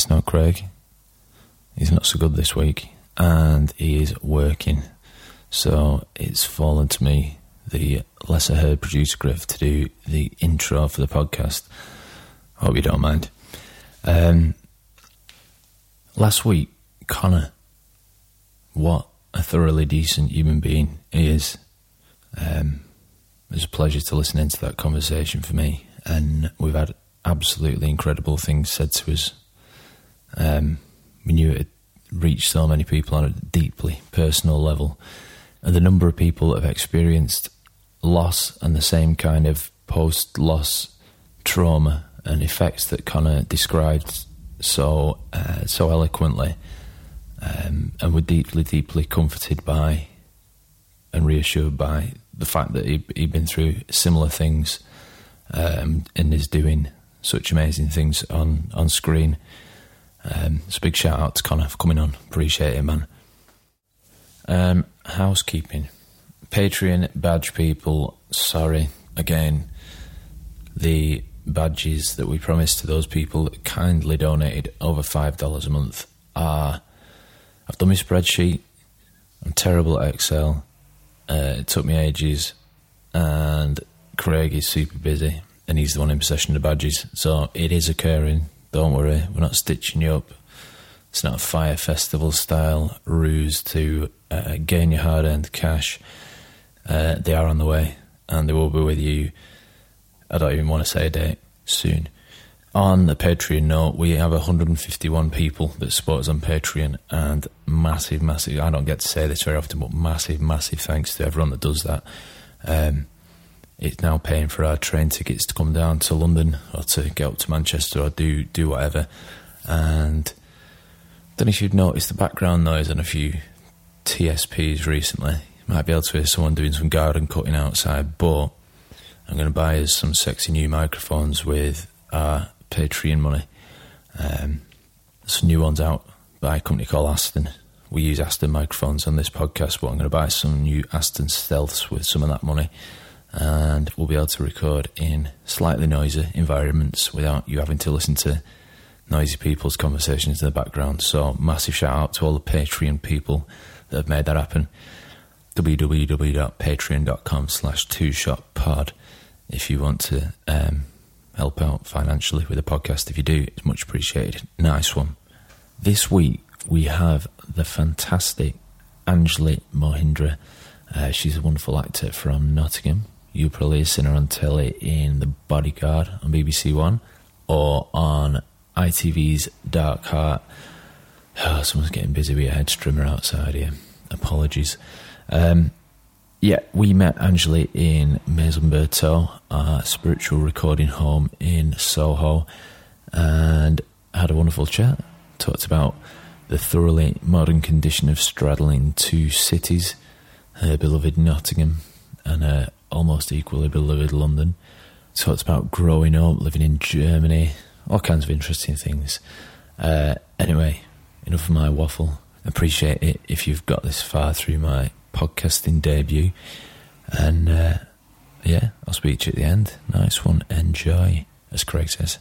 It's not Craig. He's not so good this week, and he is working. So it's fallen to me, the lesser heard producer Griff, to do the intro for the podcast. Hope you don't mind. Um, last week, Connor, what a thoroughly decent human being he is. Um, it was a pleasure to listen into that conversation for me, and we've had absolutely incredible things said to us. Um, we knew it had reached so many people on a deeply personal level, and the number of people that have experienced loss and the same kind of post-loss trauma and effects that Connor described so uh, so eloquently, um, and were deeply, deeply comforted by and reassured by the fact that he, he'd been through similar things um, and is doing such amazing things on, on screen. Um, it's a big shout out to Connor for coming on. Appreciate it, man. Um, housekeeping. Patreon badge people, sorry again. The badges that we promised to those people that kindly donated over $5 a month are. I've done my spreadsheet. I'm terrible at Excel. Uh, it took me ages. And Craig is super busy and he's the one in possession of the badges. So it is occurring. Don't worry, we're not stitching you up. It's not a Fyre festival style ruse to uh, gain your hard earned cash. Uh, they are on the way and they will be with you. I don't even want to say a date soon. On the Patreon note, we have 151 people that support us on Patreon, and massive, massive. I don't get to say this very often, but massive, massive thanks to everyone that does that. Um, it's now paying for our train tickets to come down to London or to get up to Manchester or do do whatever. And don't know if you've noticed the background noise on a few TSPs recently. You might be able to hear someone doing some garden cutting outside, but I'm going to buy us some sexy new microphones with our Patreon money. Um, some new ones out by a company called Aston. We use Aston microphones on this podcast, but I'm going to buy some new Aston Stealths with some of that money and we'll be able to record in slightly noisy environments without you having to listen to noisy people's conversations in the background. So, massive shout out to all the Patreon people that have made that happen. www.patreon.com slash two shot pod if you want to um, help out financially with the podcast. If you do, it's much appreciated. Nice one. This week we have the fantastic Anjli Mohindra. Uh, she's a wonderful actor from Nottingham. You probably seen her on telly in The Bodyguard on BBC One or on ITV's Dark Heart. Oh, someone's getting busy with a head outside here. Apologies. Um, yeah, we met Anjli in Maison Bertaux, our spiritual recording home in Soho, and had a wonderful chat. Talked about the thoroughly modern condition of straddling two cities, her beloved Nottingham and her almost equally beloved London. Talked about growing up, living in Germany, all kinds of interesting things. Uh, anyway, enough of my waffle. Appreciate it if you've got this far through my podcasting debut. And uh, yeah, I'll speak to you at the end. Nice one. Enjoy, as Craig says.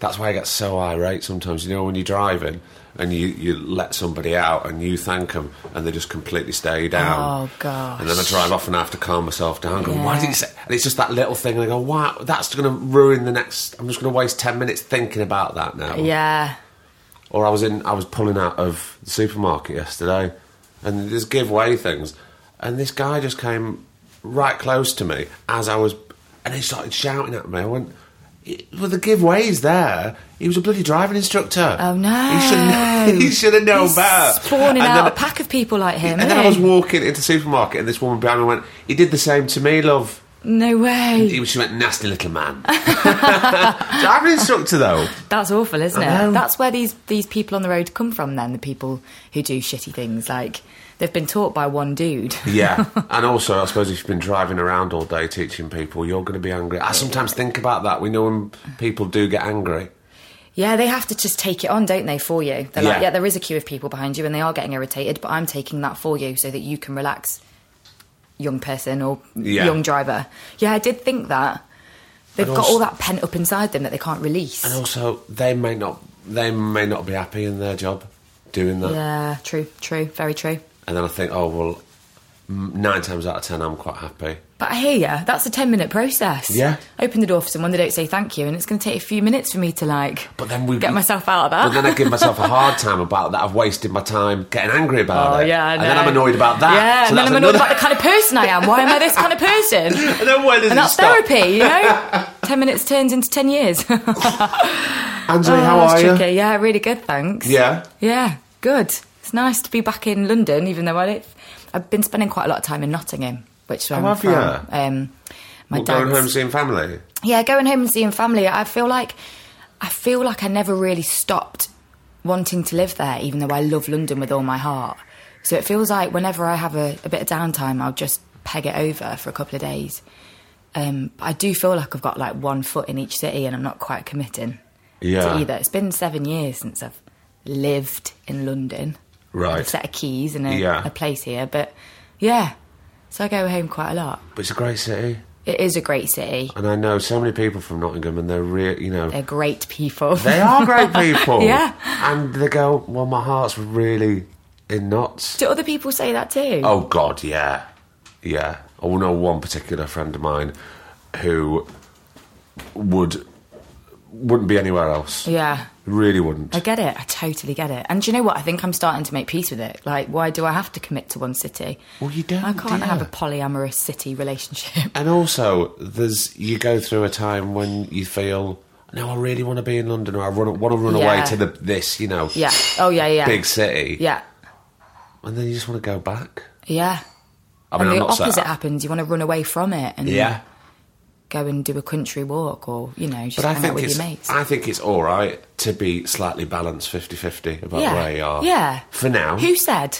That's why I get so irate sometimes. You know, when you're driving and you, you let somebody out and you thank them and they just completely stay down. Oh gosh. And then I drive off and I have to calm myself down. Going, why did you say? And it's just that little thing. And I go, wow, that's going to ruin the next. I'm just going to waste ten minutes thinking about that now. Yeah. Or I was in, I was pulling out of the supermarket yesterday, and there's giveaway things, and this guy just came right close to me as I was, and he started shouting at me. I went, "Well, the giveaway's there." He was a bloody driving instructor. Oh no. He should, he should have known He's better. Spawning And out then- a pack of people like him. and then I was walking into the supermarket, and this woman behind me went, "He did the same to me, love." No way. He- She went, nasty little man. Do I have an instructor though? That's awful, isn't it? That's where these these people on the road come from. Then the people who do shitty things, like they've been taught by one dude. Yeah, and also I suppose if you've been driving around all day teaching people, you're going to be angry. I sometimes think about that. We know when people do get angry. Yeah, they have to just take it on, don't they, for you? They're Yeah. like, yeah, there is a queue of people behind you and they are getting irritated, but I'm taking that for you so that you can relax, young person or Yeah. young driver. Yeah, I did think that. They've And got also- all that pent up inside them that they can't release. And also, they may not they may not be happy in their job doing that. Yeah, true, true, very true. And then I think, oh well, nine times out of ten, I'm quite happy. But I hear you. That's a 10 minute process. Yeah. Open the door for someone, they don't say thank you, and it's going to take a few minutes for me to, like, But then we get myself out of that. But then I give myself a hard time about that. I've wasted my time getting angry about Oh it. yeah, I and then I'm annoyed about that. Yeah, So and then I'm annoyed another- about the kind of person I am. Why am I this kind of person? And then where does And it that's stop? therapy, you know. Ten minutes turns into ten years. How Oh, that's are you? Yeah, really good. Thanks. Yeah. Yeah, good. It's nice to be back in London, even though I. I've been spending quite a lot of time in Nottingham, which Oh, I'm you? from. Um, my Well, going home seeing family. yeah, going home and seeing family. I feel like I feel like I never really stopped wanting to live there, even though I love London with all my heart. So it feels like whenever I have a, a bit of downtime, I'll just peg it over for a couple of days. Um, but I do feel like I've got like one foot in each city, and I'm not quite committing Yeah. to either. It's been seven years since I've lived in London. Right. A set of keys and a, Yeah. a place here, but yeah. So I go home quite a lot. But it's a great city. It is a great city. And I know so many people from Nottingham, and they're real, you know, They're great people. they are great people. Yeah. And they go, well, my heart's really in knots. Do other people say that too? Oh, God, yeah. Yeah. I know one particular friend of mine who would, wouldn't be anywhere else. Yeah. Really wouldn't. I get it. I totally get it. And do you know what? I think I'm starting to make peace with it. Like, why do I have to commit to one city? Well, you don't, I can't do have a polyamorous city relationship. And also, there's you go through a time when you feel, no, I really want to be in London, or I run, want to run away to the this, you know, Yeah. Oh, yeah, yeah. big city, Yeah. and then you just want to go back. Yeah. I mean, and I'm the opposite happens. You want to run away from it and Yeah, go and do a country walk or, you know, just but I hang out think with your mates. I think it's all right to be slightly balanced, 50-50 about yeah. where you are. Yeah. For now, Who said?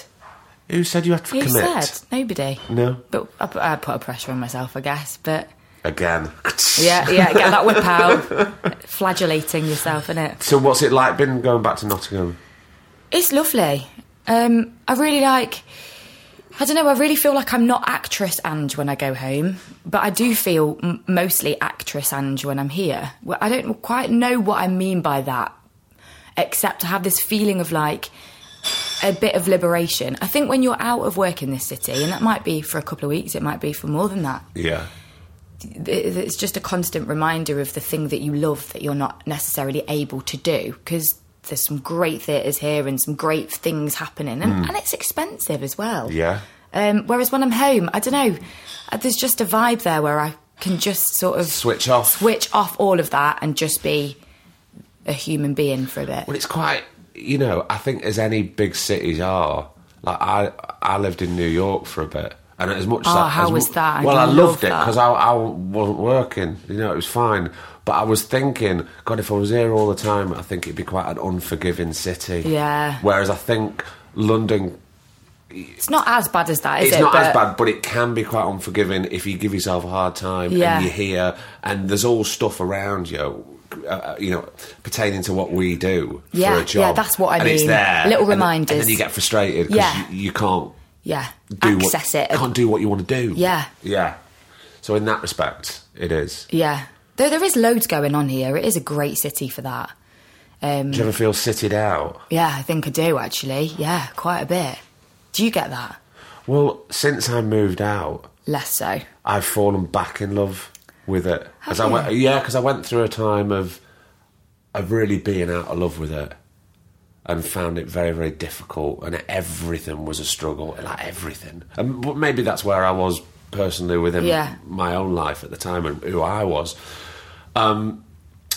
who said you had to Who commit? said? Nobody. No, But I put, I put a pressure on myself, I guess. But again. yeah, yeah, get that whip out. Flagellating yourself, innit? So what's it like been going back to Nottingham? It's lovely. Um, I really like. I don't know. I really feel like I'm not actress Ange when I go home, but I do feel m- mostly actress Ange when I'm here. Well, I don't quite know what I mean by that, except I have this feeling of like a bit of liberation. I think when you're out of work in this city, and that might be for a couple of weeks, it might be for more than that. Yeah, it's just a constant reminder of the thing that you love that you're not necessarily able to do because there's some great theatres here and some great things happening and, and it's expensive as well yeah. um, whereas when i'm home i don't know uh, there's just a vibe there where i can just sort of Switch off. switch off all of that and just be a human being for a bit Well, it's quite, you know, I think as any big cities are. Like I, I lived in New York for a bit, and as much as Oh, I, how as was that? I Well, I love loved it because I, I wasn't working. You know, it was fine. But I was thinking, God, if I was here all the time, I think it'd be quite an unforgiving city. Yeah. Whereas I think London, it's not as bad as that is it's it not as bad, but it can be quite unforgiving if you give yourself a hard time Yeah. and you're here and there's all stuff around you. Uh, you know, pertaining to what we do Yeah, for a job. yeah, that's what I and It's mean. there, Little and reminders. and then you get frustrated because Yeah. you, you can't yeah do access what, it Can't do what you want to do. Yeah. yeah. So in that respect, it is. yeah though there is loads going on here it is a great city for that um, Do you ever feel sitted out? Yeah, I think I do actually. Yeah, quite a bit. Do you get that? Well, since I moved out, Less so. I've fallen back in love with it. Have As I went, yeah, because I went through a time of of really being out of love with it, and found it very, very difficult, and everything was a struggle, like everything. And maybe that's where I was personally within Yeah. my own life at the time and who I was. Um,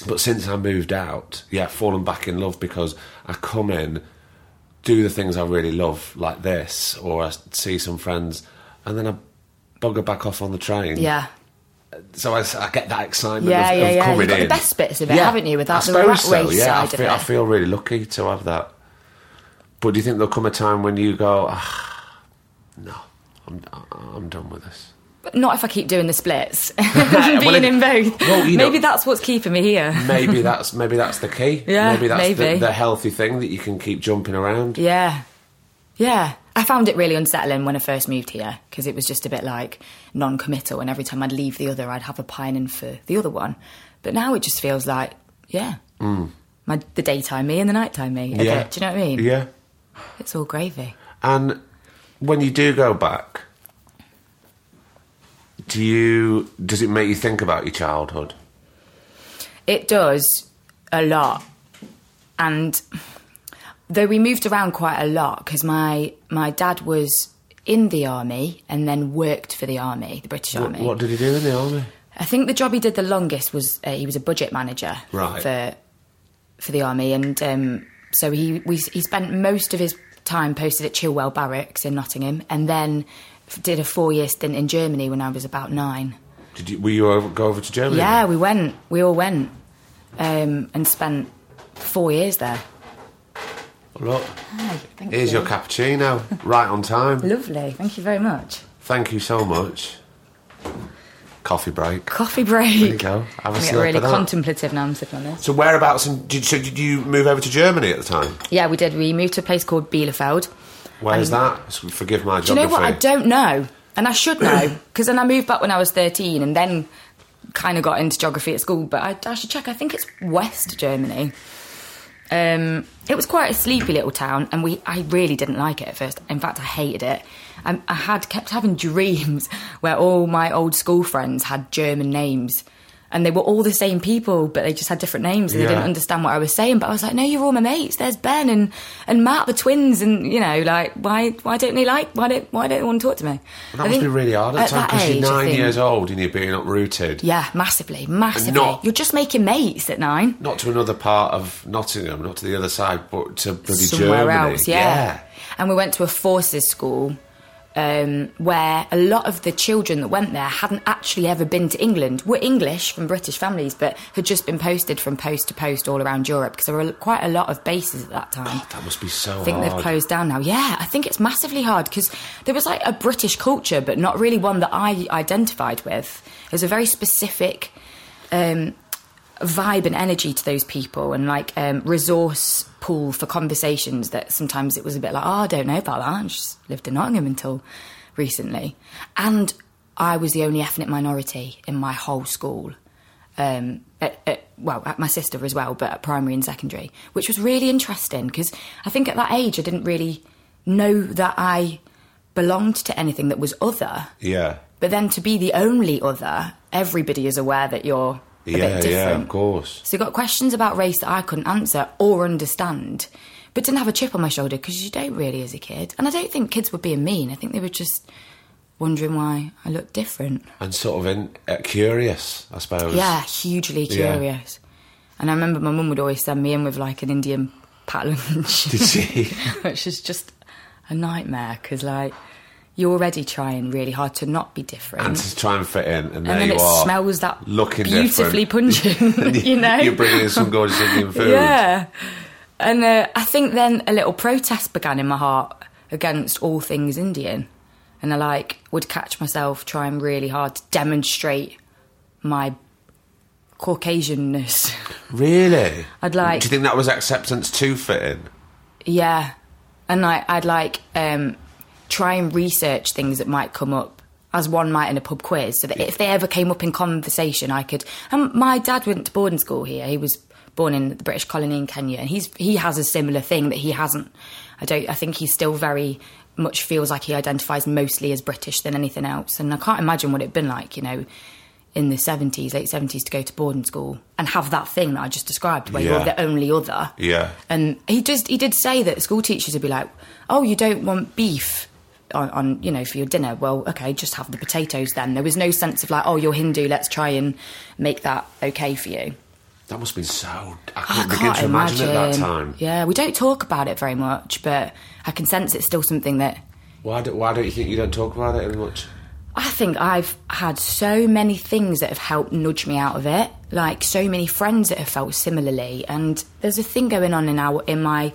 but since I moved out, yeah, fallen back in love because I come in, do the things I really love, like this, or I see some friends, and then I bugger back off on the train. Yeah. so I, I get that excitement Yeah, of, yeah, of yeah. coming You've got the best bits of it, haven't you, without I the rat so, race yeah, I side of feel, I feel really lucky to have that. But do you think there'll come a time when you go, ah, no, I'm, I'm done with this? But not if I keep doing the splits, Well, being it- in both. well, you know- maybe that's what's keeping me here. Maybe that's maybe that's the key. Yeah, maybe that's The, maybe. the healthy thing that you can keep jumping around. Yeah. Yeah. I found it really unsettling when I first moved here because it was just a bit like non committal, and every time I'd leave the other, I'd have a pining for the other one. But now it just feels like, yeah, my, the daytime me and the nighttime me. Mm. Yeah. bit. Do you know what I mean? Yeah. It's all gravy. And when you do go back, do you does it make you think about your childhood? It does a lot. And though we moved around quite a lot because my, my dad was in the army and then worked for the army, the British What, Army. what did he do in the army? I think the job he did the longest was uh, he was a budget manager Right. for for the army, and um, so he we, he spent most of his time posted at Chilwell Barracks in Nottingham, and then did a four year stint in Germany when I was about nine. Did you were you over, go over to Germany? Yeah, we went, we all went, um, and spent four years there. Look, Thank here's you. your cappuccino, right on time. Lovely, thank you very much. Thank you so much. Coffee break. Coffee break. There you go. Have a get really contemplative now. I'm sipping on this. So whereabouts? In, did, so did you move over to Germany at the time? Yeah, we did. We moved to a place called Bielefeld. Where's that? Forgive my geography. Do you know what? I don't know, and I should know because then I moved back when I was thirteen, and then kind of got into geography at school. But I, I should check. I think it's West Germany. Um, it was quite a sleepy little town, and we I really didn't like it at first. In fact, I hated it. I, I had kept having dreams where all my old school friends had German names. And they were all the same people, but they just had different names, and Yeah. they didn't understand what I was saying. But I was like, "No, you're all my mates. There's Ben and, and Matt, the twins, and you know, like, why why don't they like why don't why don't they want to talk to me?" Well, I that must think be really hard at the time because you're nine years old and you're being uprooted. Yeah, massively, massively. not- You're just making mates at nine. Not to another part of Nottingham, not to the other side, but to bloody somewhere Germany. else. Yeah. And we went to a forces school um, where a lot of the children that went there hadn't actually ever been to England. Were English from British families, but had just been posted from post to post all around Europe because there were quite a lot of bases at that time. That must be so I think hard. they've closed down now. Yeah, I think it's massively hard because there was like a British culture, but not really one that I identified with. There's a very specific um, vibe and energy to those people, and like um, resource pool for conversations that sometimes it was a bit like, oh, I don't know about that. I just lived in Nottingham until recently, and I was the only ethnic minority in my whole school um, at, at, well, at my sister as well, but at primary and secondary, which was really interesting because I think at that age I didn't really know that I belonged to anything that was other. Yeah. But then to be the only other, everybody is aware that you're Yeah, yeah, of course. So you got questions about race that I couldn't answer or understand, but didn't have a chip on my shoulder because you don't really as a kid. And I don't think kids were being mean. I think they were just wondering why I looked different. And sort of in, uh, curious, I suppose. Yeah, hugely Yeah. curious. And I remember my mum would always send me in with like an Indian pat lunch, Did she? which is just a nightmare because like you're already trying really hard to not be different. and to try and fit in, and, there and then you it are. smells that looking beautifully different. pungent, you know. You're bringing in some gorgeous Indian food. Yeah. And uh, I think then a little protest began in my heart against all things Indian. And I like would catch myself trying really hard to demonstrate my Caucasianness. Really? I'd like- Do you think that was acceptance to fit in? yeah. And I, I'd like um, try and research things that might come up as one might in a pub quiz, so that if they ever came up in conversation, I could. And my dad went to boarding school here. He was born in the British colony in Kenya, and he's he has a similar thing that he hasn't. I don't. I think he still very much feels like he identifies mostly as British than anything else. And I can't imagine what it'd been like, you know, in the seventies, late seventies, to go to boarding school and have that thing that I just described, where Yeah. you're the only other. Yeah. And he just he did say that school teachers would be like, "Oh, you don't want beef on, on you know for your dinner? Well, okay, just have the potatoes then." There was no sense of like, "Oh, you're Hindu, let's try and make that okay for you." That must have been so. I I couldn't begin can't to imagine, imagine. at that time. Yeah, we don't talk about it very much, but I can sense it's still something that Why, do, why don't you think you don't talk about it as much? I think I've had so many things that have helped nudge me out of it. Like so many friends that have felt similarly, and there's a thing going on in our in my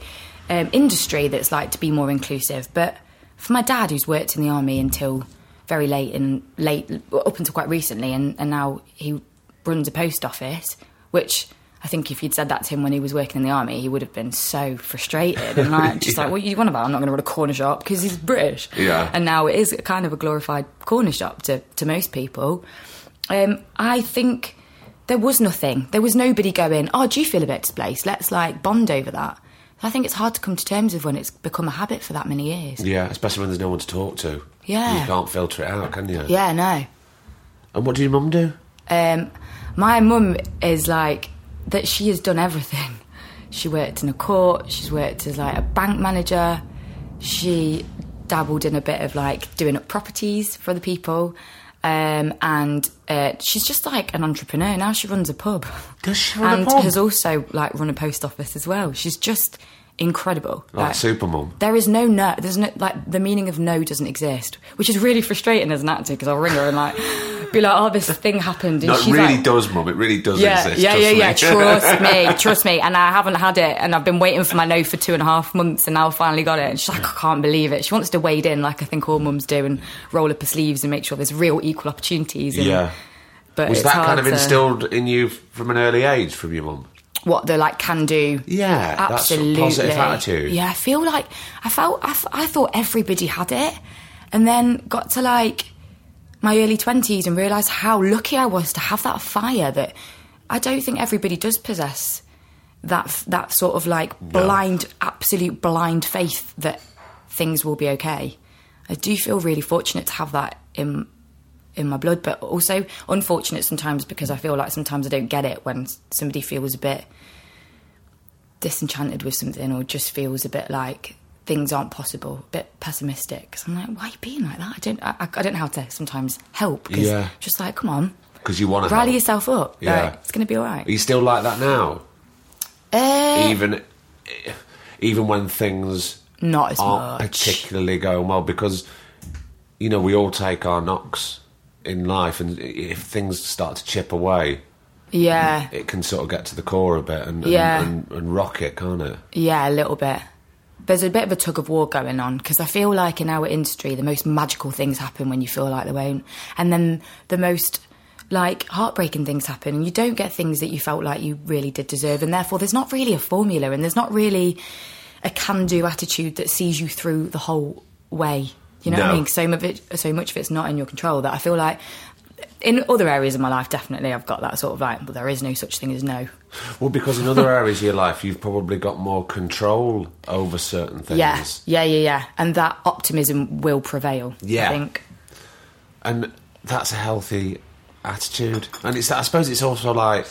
um, industry that's like to be more inclusive. But for my dad, who's worked in the army until very late in late up until quite recently, and, and now he runs a post office, which I think if you'd said that to him when he was working in the army, he would have been so frustrated and like just like, what you want about? I'm not going to run a corner shop because he's British. Yeah. And now it is kind of a glorified corner shop to to most people. Um, I think there was nothing. There was nobody going, oh, do you feel a bit displaced? Let's like bond over that. I think it's hard to come to terms with when it's become a habit for that many years. Yeah, especially when there's no one to talk to. Yeah. You can't filter it out, can you? Yeah, no. And what did your mum do? Um, my mum is like that. She has done everything. She worked in a court. She's worked as like a bank manager. She dabbled in a bit of like doing up properties for other people. Um, and uh, she's just like an entrepreneur now. She runs a pub, Does she run a and pub? has also like run a post office as well. She's just incredible. Like Like, super mum. there is no no. There's no like the meaning of no doesn't exist, which is really frustrating as an actor because I'll ring her and like be like, "Oh, this thing happened," and No, it really like, does, mum. It really does yeah, exist. yeah, trust yeah, me. yeah. Trust me, trust me. And I haven't had it, and I've been waiting for my no for two and a half months, and now I finally got it. And she's like, I can't believe it. She wants to wade in, like I think all mums do, and roll up her sleeves and make sure there's real equal opportunities. And, yeah. but Was that kind of to- instilled in you from an early age from your mum? what the like can do. Yeah, absolutely. positive attitude. Yeah, I feel like I felt I, f- I thought everybody had it, and then got to like my early twenties and realised how lucky I was to have that fire that I don't think everybody does possess. That that sort of like blind, absolute blind faith that things will be okay. I do feel really fortunate to have that in in my blood, but also unfortunate sometimes because I feel like sometimes I don't get it when somebody feels a bit disenchanted with something or just feels a bit like things aren't possible, a bit pessimistic. 'Cause I'm like, why are you being like that? I don't, I, I don't know how to sometimes help. 'cause Yeah. Just like, come on, Because you want to rally help. yourself up. Yeah. Like, it's going to be all right. Are you still like that now? Uh, Even even when things not as aren't much. particularly going well, because you know we all take our knocks in life, and if things start to chip away, Yeah, it can sort of get to the core a bit and Yeah. and, and, and rock it, can't it? yeah, a little bit. There's a bit of a tug of war going on because I feel like in our industry, the most magical things happen when you feel like they won't, and then the most like heartbreaking things happen, and you don't get things that you felt like you really did deserve, and therefore there's not really a formula, and there's not really a can-do attitude that sees you through the whole way. You know what I mean? So much of it, so much of it's not in your control. That I feel like in other areas of my life, definitely I've got that sort of like, well, there is no such thing as no. Well, because in other areas of your life, you've probably got more control over certain things. Yeah, yeah, yeah, yeah. And that optimism will prevail. Yeah. I think. and that's a healthy attitude. And it's I suppose it's also like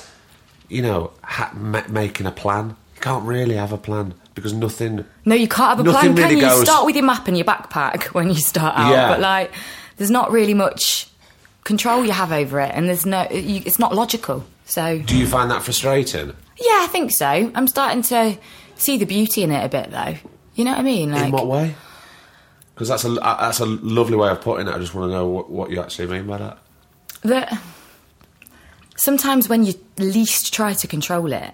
you know ha- ma- making a plan. You can't really have a plan because nothing. No, you can't have a plan, can you? goes- Start with your map and your backpack when you start out. Yeah. But like, there's not really much control you have over it, and there's no. You, it's not logical. So Do you find that frustrating? yeah, I think so. I'm starting to see the beauty in it a bit, though. You know what I mean? Like, In what way? Because that's a that's a lovely way of putting it. I just want to know what, what you actually mean by that. that sometimes when you least try to control it,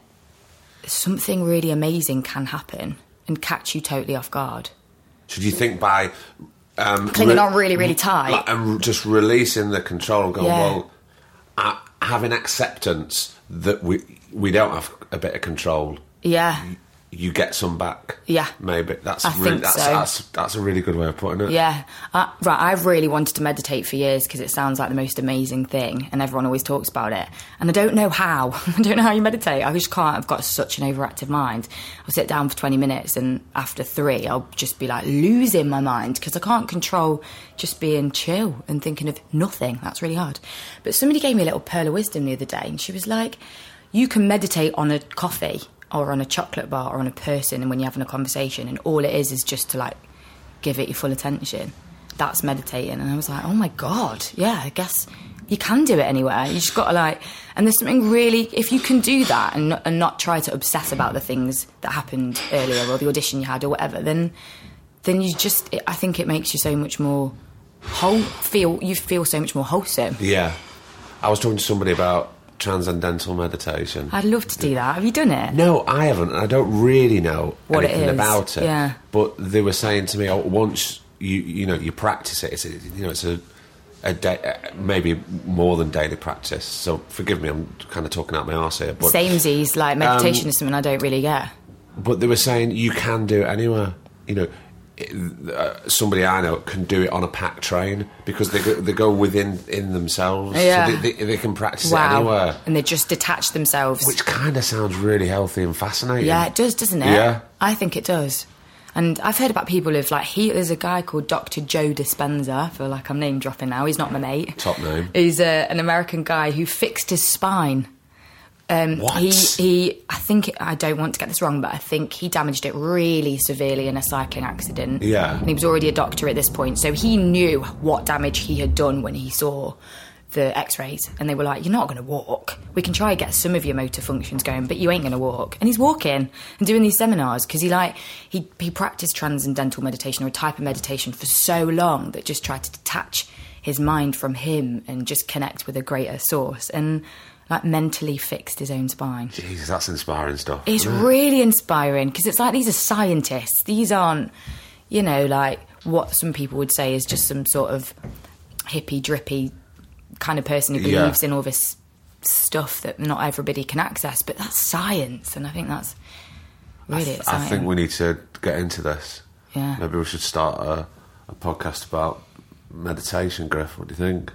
something really amazing can happen and catch you totally off guard. Should you think by um, Clinging on really, really tight. like, and just releasing the control and going, Yeah. well, uh, having acceptance that we we don't have a bit of control. Yeah. You get some back. Yeah. maybe that's I really think that's, so. that's that's a really good way of putting it. Yeah, uh, right. I've really wanted to meditate for years because it sounds like the most amazing thing, and everyone always talks about it. And I don't know how. I don't know how you meditate. I just can't. I've got such an overactive mind. I'll sit down for twenty minutes, and after three, I'll just be like losing my mind because I can't control just being chill and thinking of nothing. That's really hard. But somebody gave me a little pearl of wisdom the other day, and she was like, "You can meditate on a coffee." Or on a chocolate bar, or on a person, and when you're having a conversation, and all it is is just to like give it your full attention. That's meditating. And I was like, oh my God, yeah, I guess you can do it anywhere. You just got to like, and there's something really, if you can do that and, not- and not try to obsess about the things that happened earlier or the audition you had or whatever, then, then you just, I think it makes you so much more whole feel you feel so much more wholesome. Yeah. I was talking to somebody about transcendental meditation. I'd love to do that. Have you done it? No, I haven't. I don't really know What anything about it. yeah. But they were saying to me, oh, once you you know you practice it, it's a, you know it's a a day, uh, maybe more than daily practice. So forgive me, I'm kind of talking out my arse here. But Samesies, like meditation Um, is something I don't really get. but they were saying you can do it anywhere. You know, uh, somebody I know can do it on a packed train because they go, they go within in themselves. Yeah. So they, they, they can practice it anywhere, And they just detach themselves. which kind of sounds really healthy and fascinating. Yeah, it does, doesn't it? Yeah. I think it does. And I've heard about people who've like he there's a guy called Dr. Joe Dispenza. I feel like I'm name dropping now. He's not my mate. Top name. He's uh, an American guy who fixed his spine. Um? He, he, I think I don't want to get this wrong, but I think he damaged it really severely in a cycling accident. Yeah. and he was already a doctor at this point, so he knew what damage he had done when he saw the X-rays, and they were like, "You're not going to walk. We can try and get some of your motor functions going, but you ain't going to walk." And he's walking and doing these seminars because he like he he practiced transcendental meditation or a type of meditation for so long that just tried to detach his mind from him and just connect with a greater source and like mentally fixed his own spine. Jesus, that's inspiring stuff. It's really inspiring because it's like these are scientists. These aren't, you know, like what some people would say is just some sort of hippie, drippy kind of person who Yeah. believes in all this stuff that not everybody can access. But that's science, and I think that's really I exciting. I think we need to get into this. Yeah. Maybe we should start a, a podcast about meditation, Griff. What do you think?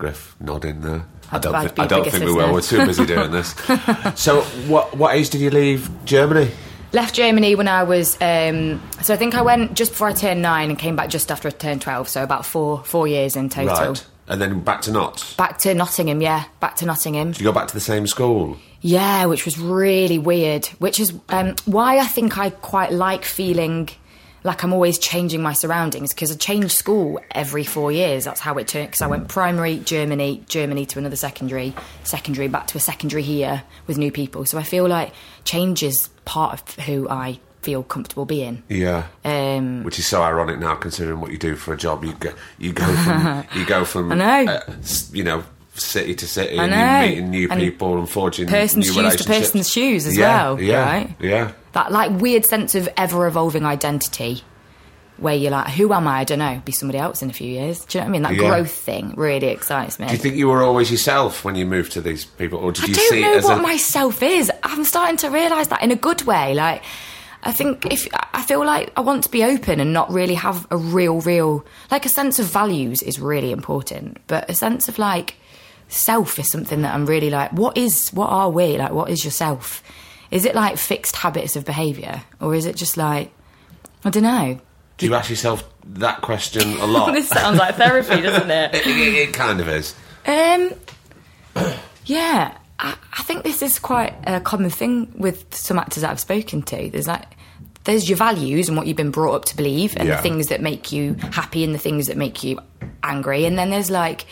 Griff nodding there. I I'd- don't, I'd thi- be I don't think we were. We're too busy doing this. so, what what age did you leave Germany? Left Germany when I was, um, so I think I went just before I turned nine and came back just after I turned twelve. So about four four years in total. Right. And then back to Notts. Back to Nottingham, yeah, back to Nottingham. Did you go back to the same school? Yeah, which was really weird. Which is um, why I think I quite like feeling like I'm always changing my surroundings because I change school every four years. That's how it turned. Because I went primary, Germany, Germany to another secondary, secondary back to a secondary here with new people. So I feel like change is part of who I feel comfortable being. Yeah. Um, Which is so ironic now, considering what you do for a job. You go, you go from, you go from, I know. uh, you know, city to city, I and know. meeting new And people and forging person's new shoes to person's shoes as Yeah, well, yeah, right? Yeah. That like weird sense of ever evolving identity where you're like, who am I? I don't know. Be somebody else in a few years. Do you know what I mean? That Yeah. growth thing really excites me. Do you think you were always yourself when you moved to these people, or did I you don't see know it as what a myself is. I'm starting to realise that in a good way. Like, I think if I feel like I want to be open and not really have a real, real like a sense of values is really important, but a sense of like self is something that I'm really like. What is? What are we? Like, what is yourself? Is it like fixed habits of behaviour, or is it just like I don't know? Do you ask yourself that question a lot? this sounds like therapy, doesn't it? it, it, it kind of is. Um, yeah, I, I think this is quite a common thing with some actors that I've spoken to. There's like, there's your values and what you've been brought up to believe, and Yeah. the things that make you happy and the things that make you angry. And then there's like,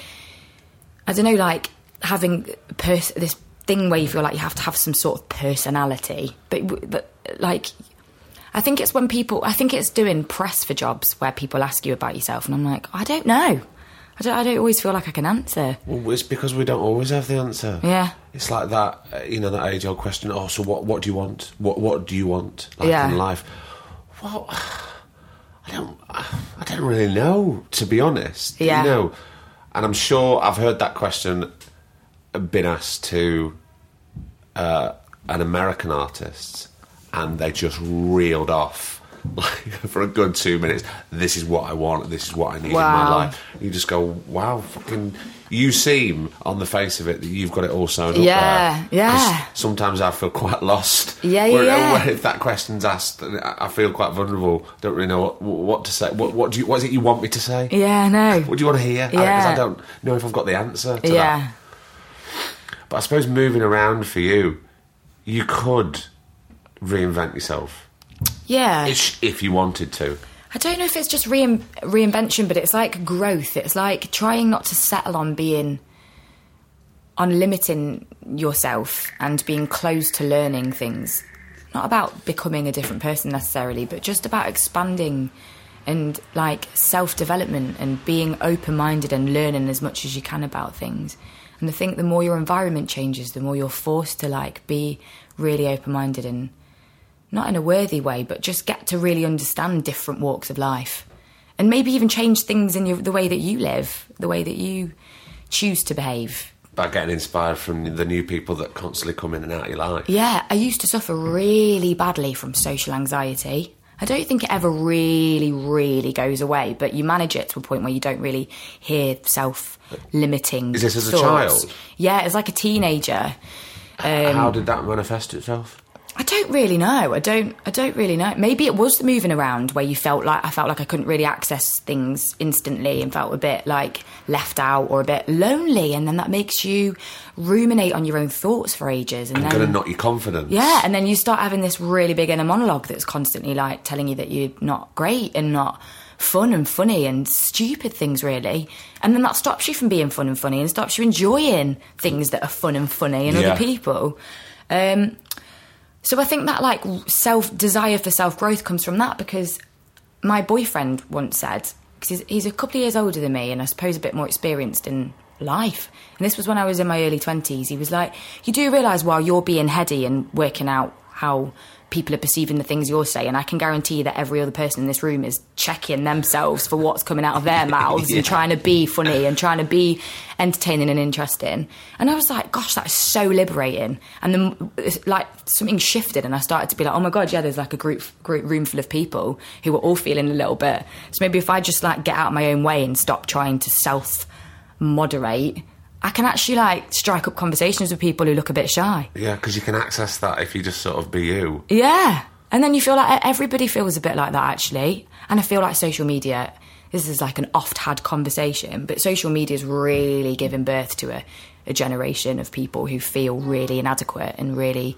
I don't know, like having pers- this thing where you feel like you have to have some sort of personality, but, but like. I think it's when people. I think it's doing press for jobs where people ask you about yourself, and I'm like, I don't know. I don't. I don't always feel like I can answer. Well, it's because we don't always have the answer. Yeah. It's like that, uh, you know, that age-old question. Oh, so what? What do you want? What What do you want? Like Yeah. in life? Well, I don't. I don't really know, to be honest. Yeah. You know, and I'm sure I've heard that question been asked to uh, an American artist, and they just reeled off. Like for a good two minutes, this is what I want. This is what I need in my Wow. life. You just go, wow, fucking. You seem on the face of it that you've got it all sewn up Yeah, there. yeah. 'Cause Sometimes I feel quite lost. Yeah, yeah, Where- yeah. where if that question's asked, I I feel quite vulnerable. Don't really know what, what to say. What, what do you? What is it you want me to say? Yeah, I know. What do you want to hear? Yeah. Because Yeah. I don't know if I've got the answer to that. But I suppose moving around for you, you could reinvent yourself Yeah. if, if you wanted to. I don't know if it's just rein- reinvention, but it's like growth. It's like trying not to settle on being, on limiting yourself and being closed to learning things. Not about becoming a different person necessarily, but just about expanding and like self development and being open minded and learning as much as you can about things. And I think the more your environment changes, the more you're forced to like be really open minded and not in a worthy way, but just get to really understand different walks of life. And maybe even change things in your, the way that you live, the way that you choose to behave. By getting inspired from the new people that constantly come in and out of your life. Yeah, I used to suffer really badly from social anxiety. I don't think it ever really, really goes away, but you manage it to a point where you don't really hear self limiting. Is this as a thoughts. child? Yeah, as like a teenager. Um, How did that manifest itself? I don't really know. I don't. I don't really know. Maybe it was the moving around where you felt like I felt like I couldn't really access things instantly and felt a bit like left out or a bit lonely, and then that makes you ruminate on your own thoughts for ages. And I'm then going to knock your confidence. yeah, and then you start having this really big inner monologue that's constantly like telling you that you're not great and not fun and funny and stupid things, really. And then that stops you from being fun and funny and stops you enjoying things that are fun and funny and Yeah. other people. Um, so I think that like self desire for self growth comes from that because my boyfriend once said because he's, he's a couple of years older than me and I suppose a bit more experienced in life. And this was when I was in my early twenties. He was like, "You do realise while you're being heady and working out how." People are perceiving the things you're saying. I can guarantee that every other person in this room is checking themselves for what's coming out of their mouths Yeah. and trying to be funny and trying to be entertaining and interesting. And I was like, gosh, that is so liberating. And then, like, something shifted, and I started to be like, oh my god, yeah, there's like a group, group room full of people who are all feeling a little bit. So maybe if I just like get out of my own way and stop trying to self moderate, I can actually like strike up conversations with people who look a bit shy. Yeah, because you can access that if you just sort of be you. Yeah. And then you feel like everybody feels a bit like that, actually. And I feel like social media, this is like an oft had conversation, but social media is really giving birth to a, a generation of people who feel really inadequate and really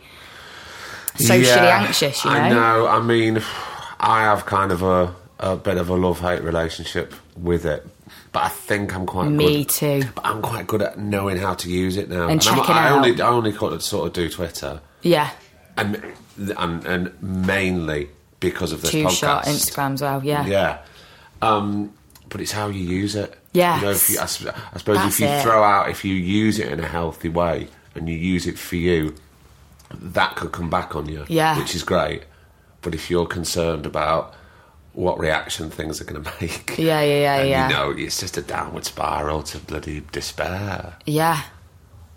socially Yeah, anxious, you know? I know. I mean, I have kind of a, a bit of a love hate relationship with it, but I think I'm quite Me good. too. But I'm quite good at knowing how to use it now. And I'm- checking I out. only I only sort of do Twitter, Yeah. and and, and mainly because of this Two podcast. shot Instagram as well, yeah. Yeah. Um, but it's how you use it. Yes. You know, if you, I, I suppose That's if you it. throw out, if you use it in a healthy way and you use it for you, that could come back on you. Yeah. Which is great. But if you're concerned about what reaction things are going to make, Yeah, yeah, yeah, and yeah. you know, it's just a downward spiral to bloody despair. Yeah.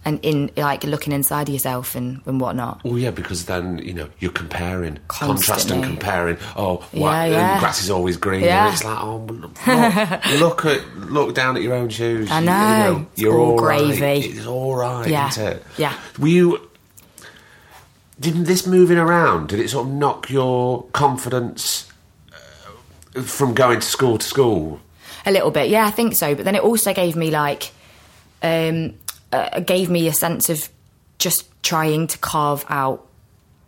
And in like looking inside yourself and, and whatnot. Well, yeah, because then you know you're comparing, contrasting, Constantly. comparing. Oh, what, Yeah, yeah. grass is always green. Yeah. And it's like, oh, look, look at look down at your own shoes. I know. You know It's you're all all right. gravy. It's all right, Yeah. isn't it? Yeah. Were you? Didn't this moving around? Did it sort of knock your confidence from going to school to school? A little bit, yeah, I think so. But then it also gave me like, um, uh, gave me a sense of just trying to carve out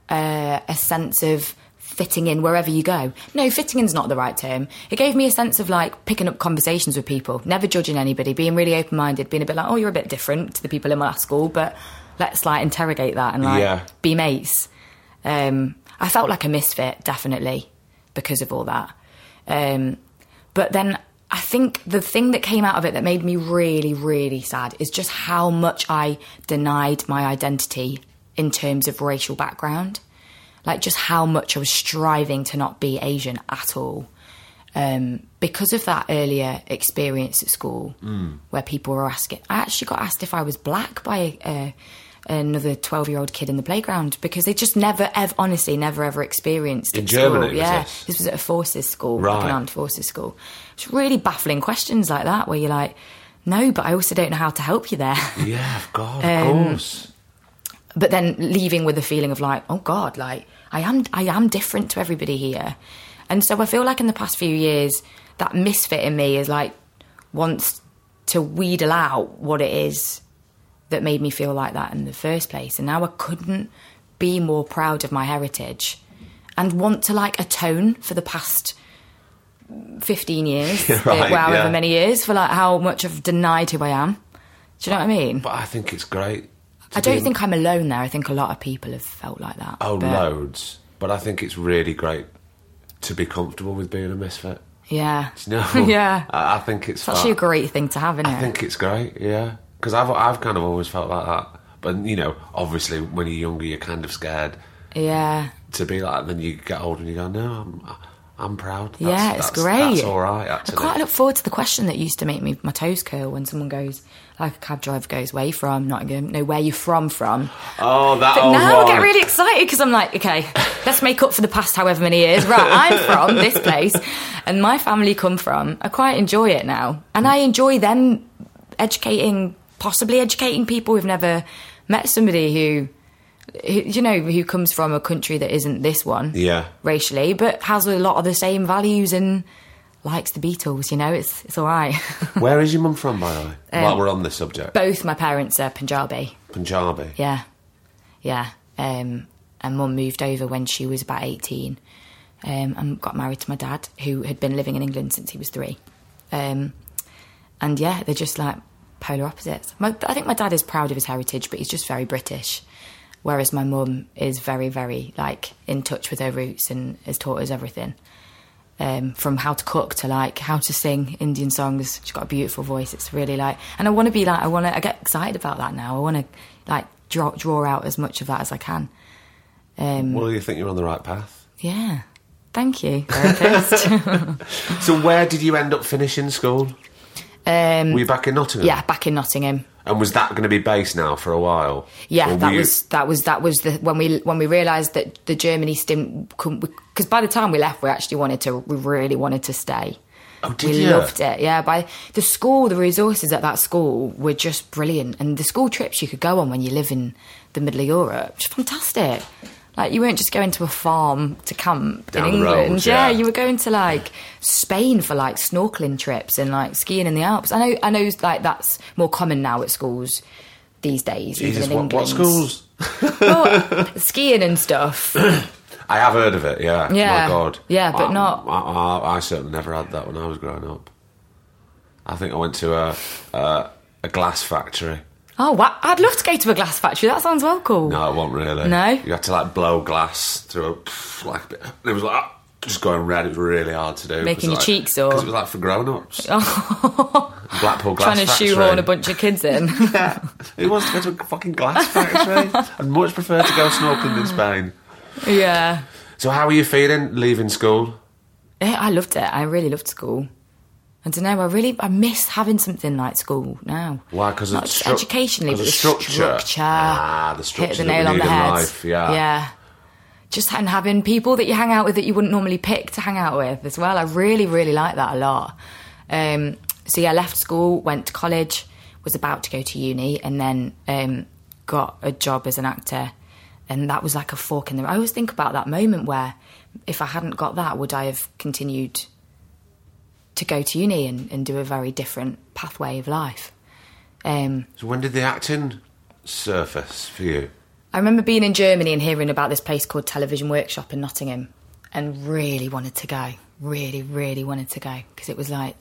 uh, a sense of fitting in wherever you go. No, fitting in's not the right term. It gave me a sense of like picking up conversations with people, never judging anybody, being really open minded, being a bit like, oh, you're a bit different to the people in my school, but let's like interrogate that and like Yeah. be mates. Um, I felt like a misfit, definitely, because of all that. Um, but then I think the thing that came out of it that made me really, really sad is just how much I denied my identity in terms of racial background. Like, just how much I was striving to not be Asian at all. Um, because of that earlier experience at school where people were asking, I actually got asked if I was black by uh, another 12 year old kid in the playground because they just never, ever, honestly, never ever experienced In Germany, was yeah, this? this was at a forces school, like an armed forces school. It's really baffling questions like that where you're like, no, but I also don't know how to help you there. Yeah, God, of Um, course. but then leaving with a feeling of like, oh God, like I am, I am different to everybody here, and so I feel like in the past few years that misfit in me is like wants to wheedle out what it is that made me feel like that in the first place, and now I couldn't be more proud of my heritage, and want to like atone for the past. 15 years, right, however yeah. many years, for like how much I've denied who I am. Do you know what I mean? But I think it's great. I don't be- think I'm alone there. I think a lot of people have felt like that. Oh, But- loads. But I think it's really great to be comfortable with being a misfit. Yeah. No, yeah. I, I think it's It's actually a great thing to have, isn't it? I think it's great, yeah. Because I've I've kind of always felt like that. But you know, obviously, when you're younger, you're kind of scared yeah. to be like. that. Then you get older and you go, no, I'm I'm proud. That's, yeah, it's that's- great. That's all right. I quite look forward to the question that used to make me my toes curl when someone goes, like a cab driver goes, "Where you from?" Not going, no, where you're from from. oh, that But old now one. I get really excited because I'm like, okay, let's make up for the past however many years. Right, I'm from this place, and my family come from. I quite enjoy it now, and I enjoy them educating, possibly educating people who've never met somebody who, who you know, who comes from a country that isn't this one Yeah. racially, but has a lot of the same values and likes the Beatles. You know, it's it's all right. Where is your mum from, by the way? Um, While we're on this subject, Both my parents are Punjabi. Punjabi. Yeah, yeah. Um, and mum moved over when she was about eighteen, um, and got married to my dad, who had been living in England since he was three. Um, and yeah, they're just like polar opposites. My, I think my dad is proud of his heritage, but he's just very British. Whereas my mum is very, very like in touch with her roots and has taught us everything. Um, from how to cook to like how to sing Indian songs. She's got a beautiful voice. It's really like, and I want to be like, I want to. I get excited about that now. I want to like draw draw out as much of that as I can. Um, Well, you think you're on the right path. yeah, thank you. So, where did you end up finishing school? Um, Were you back in Nottingham? yeah, back in Nottingham. And was that going to be base now for a while? Yeah, that you- was that was that was the when we when we realised that the Germany didn't because by the time we left, we actually wanted to we really wanted to stay. Oh, did we you? loved it. Yeah, by the school, the resources at that school were just brilliant, and the school trips you could go on when you live in the middle of Europe, just fantastic. Like you weren't just going to a farm to camp Down in England. road, yeah. yeah. you were going to like Spain for like snorkeling trips and like skiing in the Alps. I know, I know, like that's more common now at schools these days. Jesus, even in what, what schools? Well, skiing and stuff. I have heard of it. Yeah. Yeah. My God. Yeah, but I, not- I, I, I certainly never had that when I was growing up. I think I went to a a, a glass factory. Oh, wow. I'd love to go to a glass factory. That sounds well cool. No, it won't really. No? You had to like blow glass through a pff, like a bit. It was like just going red. It was really hard to do. Making your like, cheeks sore? Because it was like for grown ups. Blackpool glass factory. Trying to factory. shoehorn a bunch of kids in. Yeah. Who wants to go to a fucking glass factory? I'd much prefer to go snorkeling in Spain. yeah. So, how are you feeling leaving school? Eh, I loved it. I really loved school. I don't know. I really I miss having something like school now. Why? Because Not just stru- educationally, but the structure. structure. Ah, the structure Hit the nail on the head. life, yeah. Yeah. Just and having people that you hang out with that you wouldn't normally pick to hang out with as well. I really, really like that a lot. Um, so yeah, I left school, went to college, was about to go to uni, and then um, got a job as an actor. And that was like a fork in the. Road. I always think about that moment where, if I hadn't got that, would I have continued to go to uni and, and do a very different pathway of life? Um, So, when did the acting surface for you? I remember being in Germany and hearing about this place called Television Workshop in Nottingham and really wanted to go. Really, really wanted to go because it was like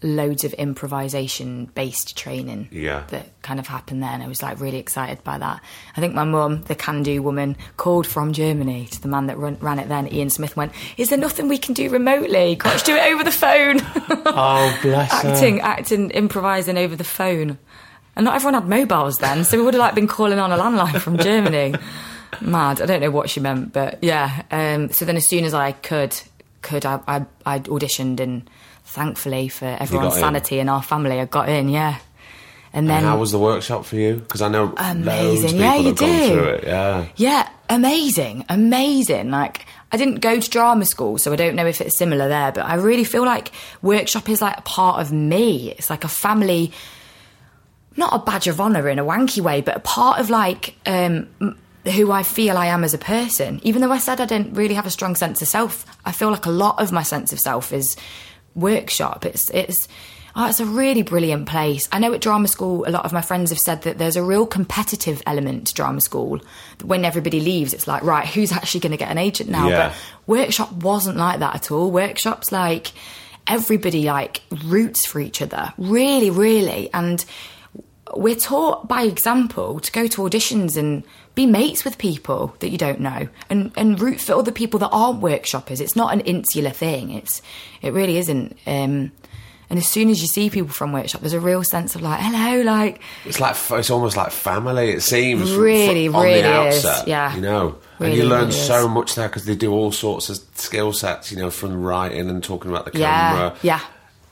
loads of improvisation based training Yeah. that kind of happened there and I was like really excited by that. I think my mum, the can do woman, called from Germany to the man that run, ran it then, Ian Smith, went, Is there nothing we can do remotely? Can't you do it over the phone? Oh, bless acting, acting, improvising over the phone. And not everyone had mobiles then, so we would have like been calling on a landline from Germany. Mad. I don't know what she meant, but yeah. Um, so then, as soon as I could, could I, I, I auditioned, and thankfully for everyone's sanity in our family, I got in. Yeah. And then And how was the workshop for you? Because I know Amazing. Yeah, you do. Yeah. Yeah, amazing, amazing. Like, I didn't go to drama school, so I don't know if it's similar there, but I really feel like workshop is like a part of me. It's like a family, not a badge of honour in a wanky way, but a part of like um, who I feel I am as a person. Even though I said I didn't really have a strong sense of self, I feel like a lot of my sense of self is workshop. It's it's oh, it's a really brilliant place. I know at drama school, a lot of my friends have said that there's a real competitive element to drama school. When everybody leaves, it's like right, who's actually going to get an agent now? Yeah. But workshop wasn't like that at all. Workshops like everybody like roots for each other, really, really, and we're taught by example to go to auditions and be mates with people that you don't know and, and root for other people that aren't workshoppers. It's not an insular thing. It's it really isn't. Um, and as soon as you see people from workshop, there's a real sense of like, hello, like It's like it's almost like family. It seems Really, from- on really the is, yeah. you know, and you learn really so much there because they do all sorts of skill sets. You know, from writing and talking about the Yeah, camera. yeah.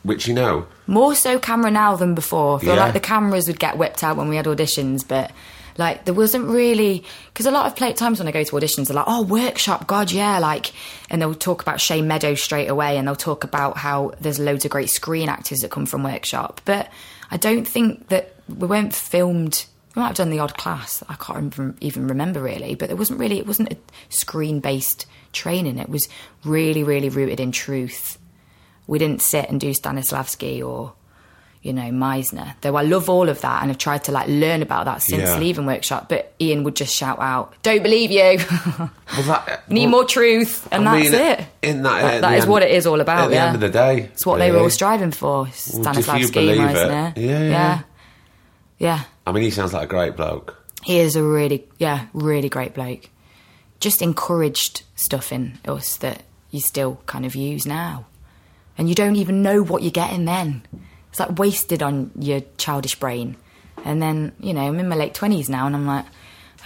which you know, more so camera now than before. I feel Yeah. like the cameras would get whipped out when we had auditions, but like there wasn't really because a lot of play times when I go to auditions, they're like, "Oh, workshop, God, yeah," like, and they'll talk about Shane Meadows straight away, and they'll talk about how there's loads of great screen actors that come from workshop, but I don't think that we weren't filmed. We might have done the odd class. I can't even, even remember really, but it wasn't really. It wasn't a screen based training. It was really, really rooted in truth we didn't sit and do Stanislavski or, you know, Meisner. Though I love all of that and have tried to like learn about that since Yeah. leaving workshop. But Ian would just shout out, "Don't believe you! well, that, uh, Need well, more truth!" And I that's mean, uh, it. In that, That- at that the is end- what it is all about. At the yeah, end of the day, it's what they were all striving for. Well, Stanislavski, it, Meisner. yeah, yeah. yeah, yeah. I mean, he sounds like a great bloke. He is a really, yeah, really great bloke. Just encouraged stuff in us that you still kind of use now. And you don't even know what you're getting then. It's like wasted on your childish brain. And then, you know, I'm in my late 20s now and I'm like,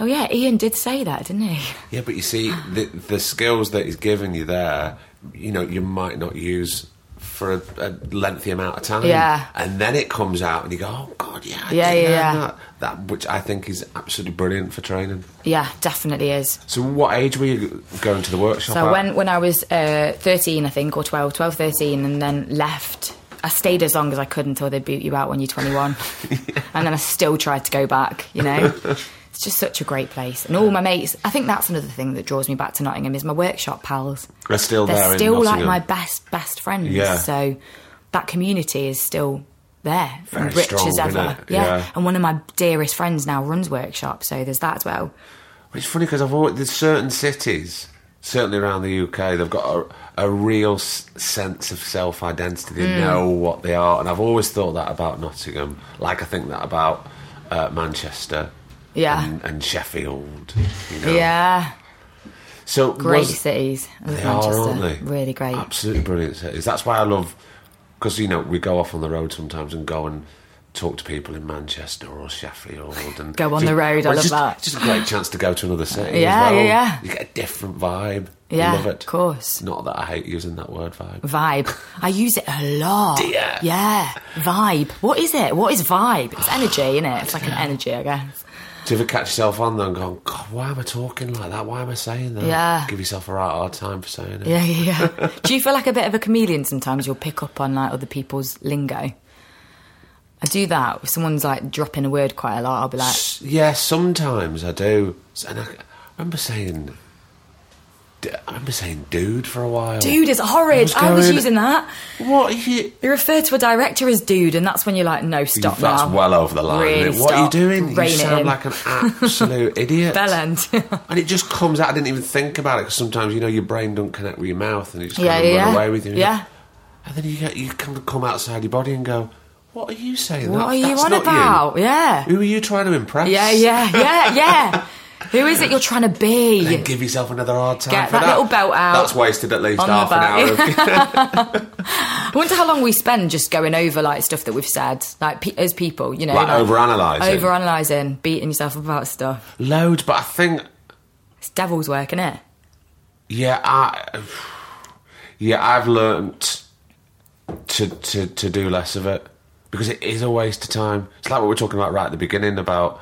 oh yeah, Ian did say that, didn't he? Yeah, but you see, the the skills that he's given you there, you know, you might not use for a, a lengthy amount of time. Yeah. And then it comes out, and you go, "Oh God, yeah, I Yeah, yeah, yeah. That. that, which I think is absolutely brilliant for training. Yeah, definitely is. So, what age were you going to the workshop? So at? when when I was uh, 13, I think, or 12, 12, 13, and then left. I stayed as long as I could until they boot you out when you're 21, and then I still tried to go back. You know, it's just such a great place, and all my mates. I think that's another thing that draws me back to Nottingham is my workshop pals. They're still there. They're there still like my best best friends. Yeah. So that community is still there Very and rich strong, as ever. Yeah. Yeah. and one of my dearest friends now runs workshop, so there's that as well. It's funny because I've always, there's certain cities, certainly around the UK, they've got a, a real s- sense of self identity. They Mm. know what they are, and I've always thought that about Nottingham. Like I think that about uh, Manchester, Yeah. and, and Sheffield. You know? Yeah, so great was- cities. They Manchester. are, aren't they? Really great. Absolutely brilliant cities. That's why I love because you know we go off on the road sometimes and go and talk to people in Manchester or Sheffield and Go on just- the road, I well, love just, that. Just a great chance to go to another city. Yeah, well. yeah, yeah. You get a different vibe. I Yeah, love it. of course. Not that I hate using that word vibe. Vibe. I use it a lot. Do? Yeah. Vibe. What is it? What is vibe? It's energy, isn't it? It's like an energy, I guess. Do you ever catch yourself on there and go, God, why am I talking like that? Why am I saying that? Yeah. Give yourself a right hard time for saying it. Yeah, yeah, yeah. Do you feel like a bit of a chameleon sometimes? You'll pick up on like other people's lingo. I do that. If someone's like dropping a word quite a lot, I'll be like, S- Yeah, sometimes I do. And I, I remember saying, d- I remember saying dude for a while. dude, is horrid. was I was going- using that. What are you? You refer to a director as dude, and that's when you're like, no, stop That's now. well over the line. Really isn't it? what are you stop. doing? Rein you sound in. like an absolute idiot. Bell end. And it just comes out. I didn't even think about it because sometimes you know your brain don't connect with your mouth and it just Yeah, kind of yeah, run away with you. Yeah. And then you get you kind of come outside your body and go, "What are you saying? what That- are you on about? Yeah. Who are you trying to impress? Yeah, yeah, yeah, yeah. Who is it you're trying to be? Then give yourself another hard time Get for that little belt out. That's wasted at least half an hour. Of, I wonder how long we spend just going over like stuff that we've said, like pe- as people, you know, Like overanalyzing? overanalyzing, beating yourself up about stuff. loads, but I think It's devil's work, isn't it? Yeah, I, yeah, I've learnt to, to to do less of it because it is a waste of time. It's like what we were talking about right at the beginning about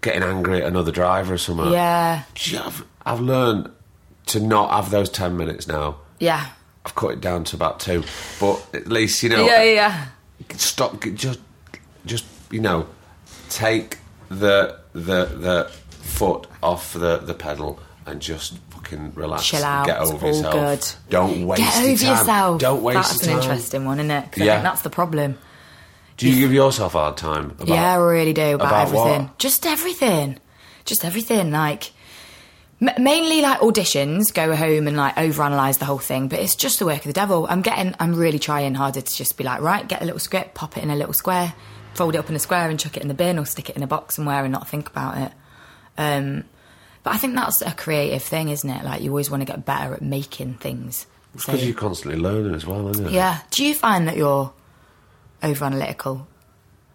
getting angry at another driver or something. Yeah, Gee, I've, I've learned to not have those ten minutes now. yeah, I've cut it down to about two, but at least you know. yeah, yeah. Stop. Just, just you know, take the the the foot off the the pedal and just fucking relax. Chill out. Get it's over all yourself. good. Don't waste Get your over time. yourself. Don't waste That's your an interesting one, isn't it? Yeah. think that's the problem. Do you give yourself a hard time? About, yeah, I really do about, about everything. what? Just everything. Just everything. Like m- mainly like auditions. Go home and like overanalyze the whole thing. But it's just the work of the devil. I'm getting. I'm really trying harder to just be like, right, get a little script, pop it in a little square, fold it up in a square, and chuck it in the bin or stick it in a box somewhere and not think about it. Um, But I think that's a creative thing, isn't it? Like you always want to get better at making things. So- Because you're constantly learning as well, isn't it? yeah. Do you find that you're over analytical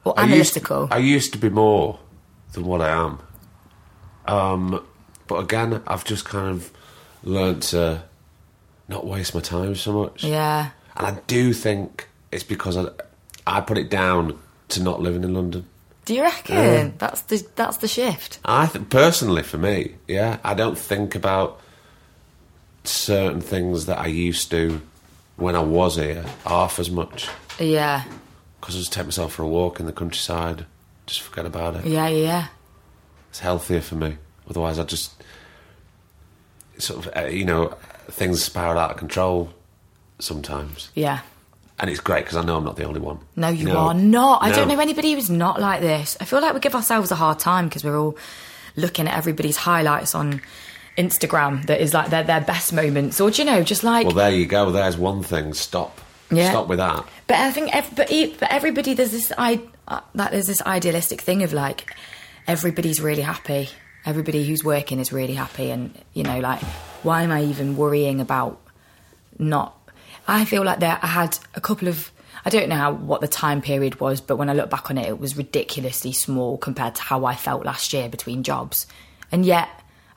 or I used- analytical? I used to be more than what I am. Um, but again, I've just kind of learned to not waste my time so much. yeah. And I do think it's because I, I put it down to not living in London. Do you reckon that's the that's the shift? I think personally for me, yeah, I don't think about certain things that I used to when I was here half as much Yeah. Because I just take myself for a walk in the countryside, just forget about it. Yeah. Yeah. Yeah. It's healthier for me. Otherwise, I just sort of uh, you know things spiral out of control sometimes, Yeah. and it's great because I know I'm not the only one. No, you know? are not. I don't know anybody who's not like this. I feel like we give ourselves a hard time because we're all looking at everybody's highlights on Instagram that is like their their best moments, or do you know, just like. Well, there you go. There's one thing. Stop. Yeah. Stop with that. but I think, ev- but, e- but everybody there's this I uh, that there's this idealistic thing of like everybody's really happy. Everybody who's working is really happy, and you know, like, why am I even worrying about not? I feel like there I had a couple of. I don't know how, what the time period was, but when I look back on it, it was ridiculously small compared to how I felt last year between jobs. And yet,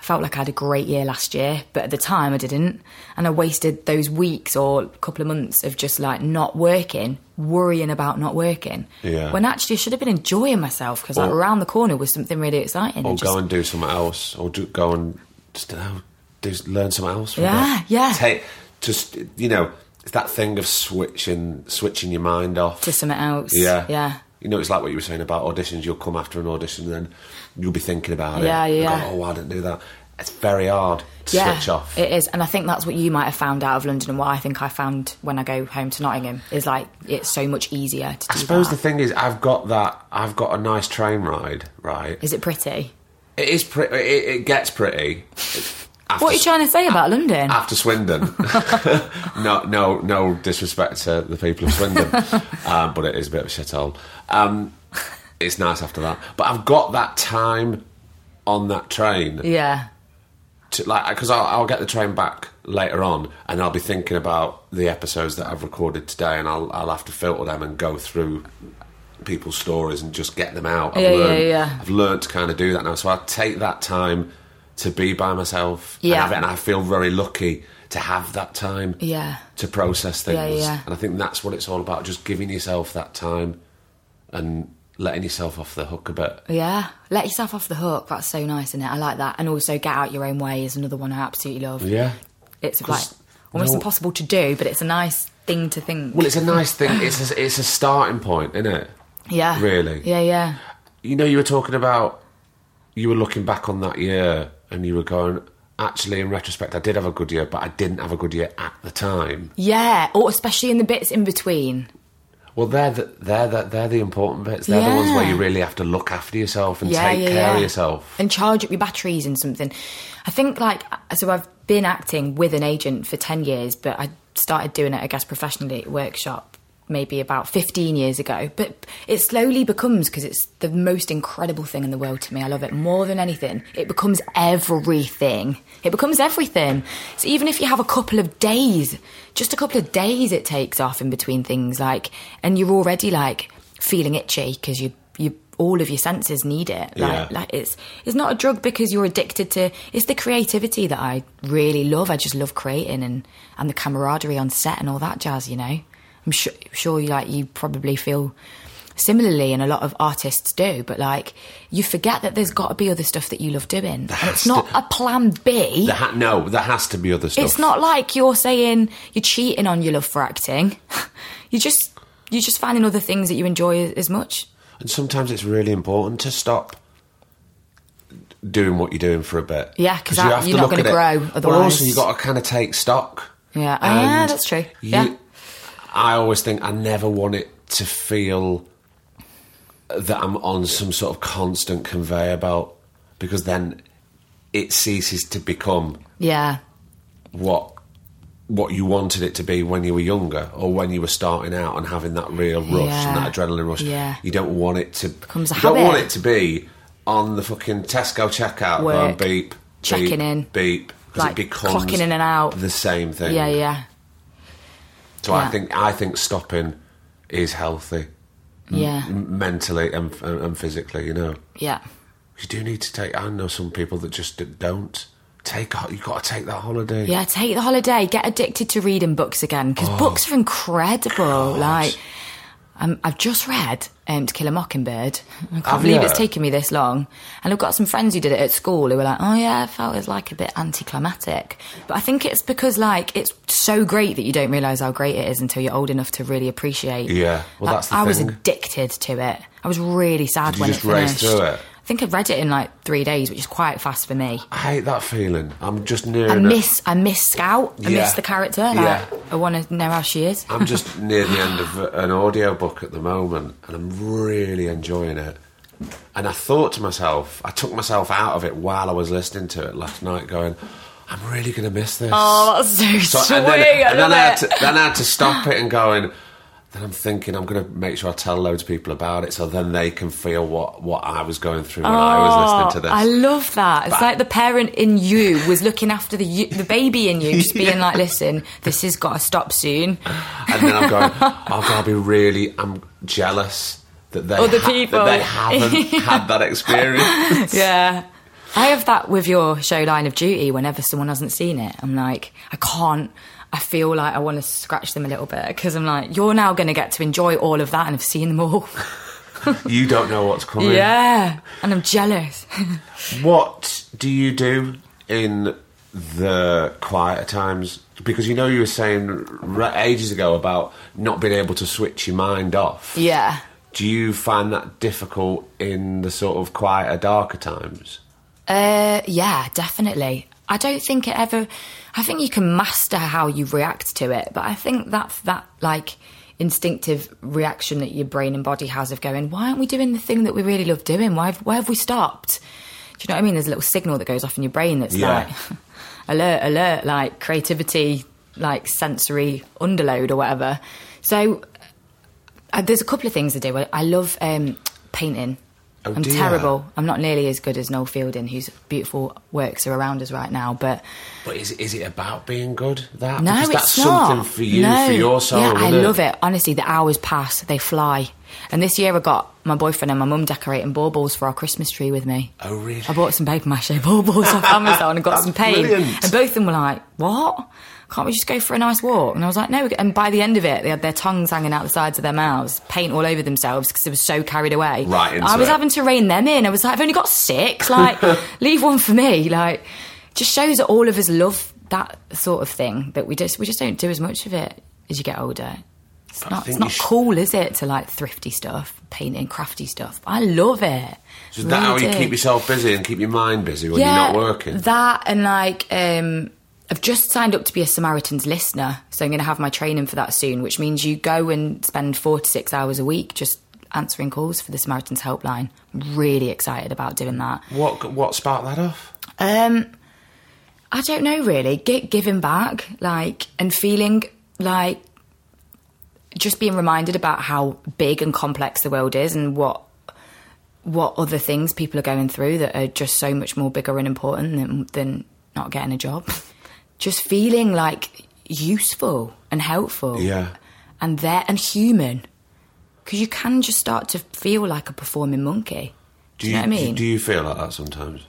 I felt like I had a great year last year, but at the time I didn't. And I wasted those weeks or a couple of months of just like not working, worrying about not working. Yeah. When actually I should have been enjoying myself because like around the corner was something really exciting. Or and just- go and do something else, or do, go and just know, do learn something else. from Yeah, it. yeah. Take just you know, it's that thing of switching switching your mind off. to something else. yeah, Yeah. You know, it's like what you were saying about auditions. You'll come after an audition, and then you'll be thinking about Yeah, it. Yeah. Go, oh, I didn't do that. It's very hard to yeah, switch off. It is, and I think that's what you might have found out of London, and what I think I found when I go home to Nottingham is like it's so much easier to do I suppose that. the thing is, I've got that. I've got a nice train ride. Right. Is it pretty? It is pretty. It, it gets pretty. After, What are you trying to say about London? after Swindon. no, no, no disrespect to the people of Swindon, um, but it is a bit of a shithole. Um, it's nice after that, but I've got that time on that train yeah, to like because I'll, I'll get the train back later on, and I'll be thinking about the episodes that I've recorded today, and I'll I'll have to filter them and go through people's stories and just get them out. I've Yeah, yeah, learned, yeah. I've learned to kind of do that now, so I take that time to be by myself. and Yeah. have it, and I feel very lucky to have that time yeah, to process things. Yeah, yeah. And I think that's what it's all about, just giving yourself that time and letting yourself off the hook a bit. yeah. Let yourself off the hook. That's so nice, isn't it? I like that. And also, get out your own way is another one I absolutely love. Yeah. It's like almost no- impossible to do, but it's a nice thing to think. Well, it's a nice thing. It's a, it's a starting point, isn't it? yeah, really. Yeah, yeah, You know, you were talking about you were looking back on that year and you were going, actually, in retrospect, I did have a good year, but I didn't have a good year at the time. yeah. Or especially in the bits in between. Well, they're the, they're the, they're the important bits. They're the ones where you really have to look after yourself and yeah, take yeah, care yeah. of yourself. and charge up your batteries and something. I think like so I've been acting with an agent for ten years, but I started doing it I guess professionally at workshop maybe about 15 years ago but it slowly becomes because it's the most incredible thing in the world to me i love it more than anything it becomes everything it becomes everything so even if you have a couple of days just a couple of days it takes off in between things like and you're already like feeling itchy because you you all of your senses need it like, Yeah. like it's it's not a drug because you're addicted to it's the creativity that I really love. I just love creating and and the camaraderie on set and all that jazz. You know, I'm sure sure you like you probably feel similarly, and a lot of artists do. But like you forget that there's got to be other stuff that you love doing, and it's not to- a plan B. There ha- no, there has to be other stuff. It's not like you're saying you're cheating on your love for acting. you just you're just finding other things that you enjoy as much. And sometimes it's really important to stop doing what you're doing for a bit. Yeah, 'cause you to you're not at it. grow But otherwise. also, you've got to kind of take stock. Yeah. Oh, yeah, that's true. you- Yeah. I always think I never want it to feel that I'm on some sort of constant conveyor belt because then it ceases to become Yeah. what what you wanted it to be when you were younger or when you were starting out and having that real rush Yeah. and that adrenaline rush. Yeah. You don't want it to Becomes a you don't want it to be on the fucking Tesco checkout Work. beep checking beep, in. beep, 'cause Like, it becomes clocking in and out. the same thing. Yeah, yeah, So I think I think stopping is healthy yeah, m- mentally and, and, physically. You know, yeah. you do need to take. I know some people that just don't take. a- You got to take that holiday. Yeah, take the holiday. Get addicted to reading books again because books are incredible. Like, um, I've just read um, To Kill a Mockingbird. I can't Have believe you? it's taken me this long. And I've got some friends who did it at school who were like, "Oh yeah, I felt it was like a bit anticlimactic." But I think it's because like it's so great that you don't realise how great it is until you're old enough to really appreciate. Yeah, well, Like, that's the I was addicted to it. I was really sad Did you when just it race finished. through it? I think I read it in like three days, which is quite fast for me. I hate that feeling. I'm just near. I miss I miss Scout. I Yeah. miss the character. Like, Yeah. I want to know how she is. I'm just near the end of an audio book at the moment, and I'm really enjoying it. And I thought to myself, I took myself out of it while I was listening to it last night, going, "I'm really going to miss this." Oh, that's so, So- sweet. and then, I and then love I had it. to, then I had to stop it and going. Then I'm thinking I'm going to make sure I tell loads of people about it, so then they can feel what, what I was going through when I was listening to this. Oh, I love that. It's like the parent in you was looking after the the baby in you, just being like, "Listen, this has got to stop soon." and then I'm going, "I've got to be really, I'm jealous that they, Other ha- people. that they haven't had that experience. Yeah. I have that with your show Line of Duty whenever someone hasn't seen it. I'm like, I can't. I feel like I want to scratch them a little bit because I'm like, you're now going to get to enjoy all of that and have seen them all. You don't know what's coming. yeah. And I'm jealous. What do you do in the quieter times? Because you know you were saying ages ago about not being able to switch your mind off. yeah. Do you find that difficult in the sort of quieter, darker times? Uh, yeah, definitely. I don't think it ever. I think you can master how you react to it, but I think that that like instinctive reaction that your brain and body has of going, why aren't we doing the thing that we really love doing? Why have, have we stopped? Do you know what I mean? There's a little signal that goes off in your brain that's Yeah. like alert, alert, like creativity, like sensory underload or whatever. So uh, there's a couple of things I do. I, I love um, painting. Oh, I'm dear. terrible. I'm not nearly as good as Noel Fielding, whose beautiful works are around us right now. But But is, is it about being good? That no, because it's that's not. something for you, No. for your soul. Yeah, I love it. Honestly, the hours pass; they fly. And this year, I got my boyfriend and my mum decorating baubles for our Christmas tree with me. Oh, really? I bought some paper mache baubles off Amazon and got some paint. brilliant. And both of them were like, "What? Can't we just go for a nice walk?" And I was like, "No." And by the end of it, they had their tongues hanging out the sides of their mouths, paint all over themselves because they were so carried away. Right I was it. having to rein them in. I was like, "I've only got six. Like, leave one for me." Like, just shows that all of us love that sort of thing. That we just we just don't do as much of it as you get older. It's not, it's not cool, is it, to like thrifty stuff, painting, crafty stuff? I love it. So is that how you do. keep yourself busy and keep your mind busy when you're not working? That and like um I've just signed up to be a Samaritan's listener, so I'm going to have my training for that soon, which means you go and spend four to six hours a week just answering calls for the Samaritan's helpline. I'm really excited about doing that. What what sparked that off? Um, I don't know really. Gi- giving back, like, and feeling like just being reminded about how big and complex the world is, and what what other things people are going through that are just so much more bigger and important than than not getting a job. Just feeling like useful and helpful, Yeah. and there and human, because you can just start to feel like a performing monkey. Do you, know what I mean? Do you feel like that sometimes?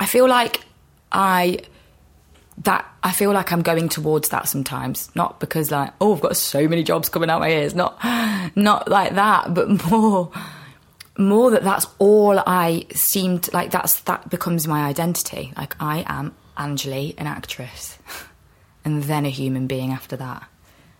I feel like I that I feel like I'm going towards that sometimes. Not because like, oh, I've got so many jobs coming out my ears. Not not like that, but more more that that's all I seemed like that's that becomes my identity. Like I am Anjli, an actress. And then a human being after that.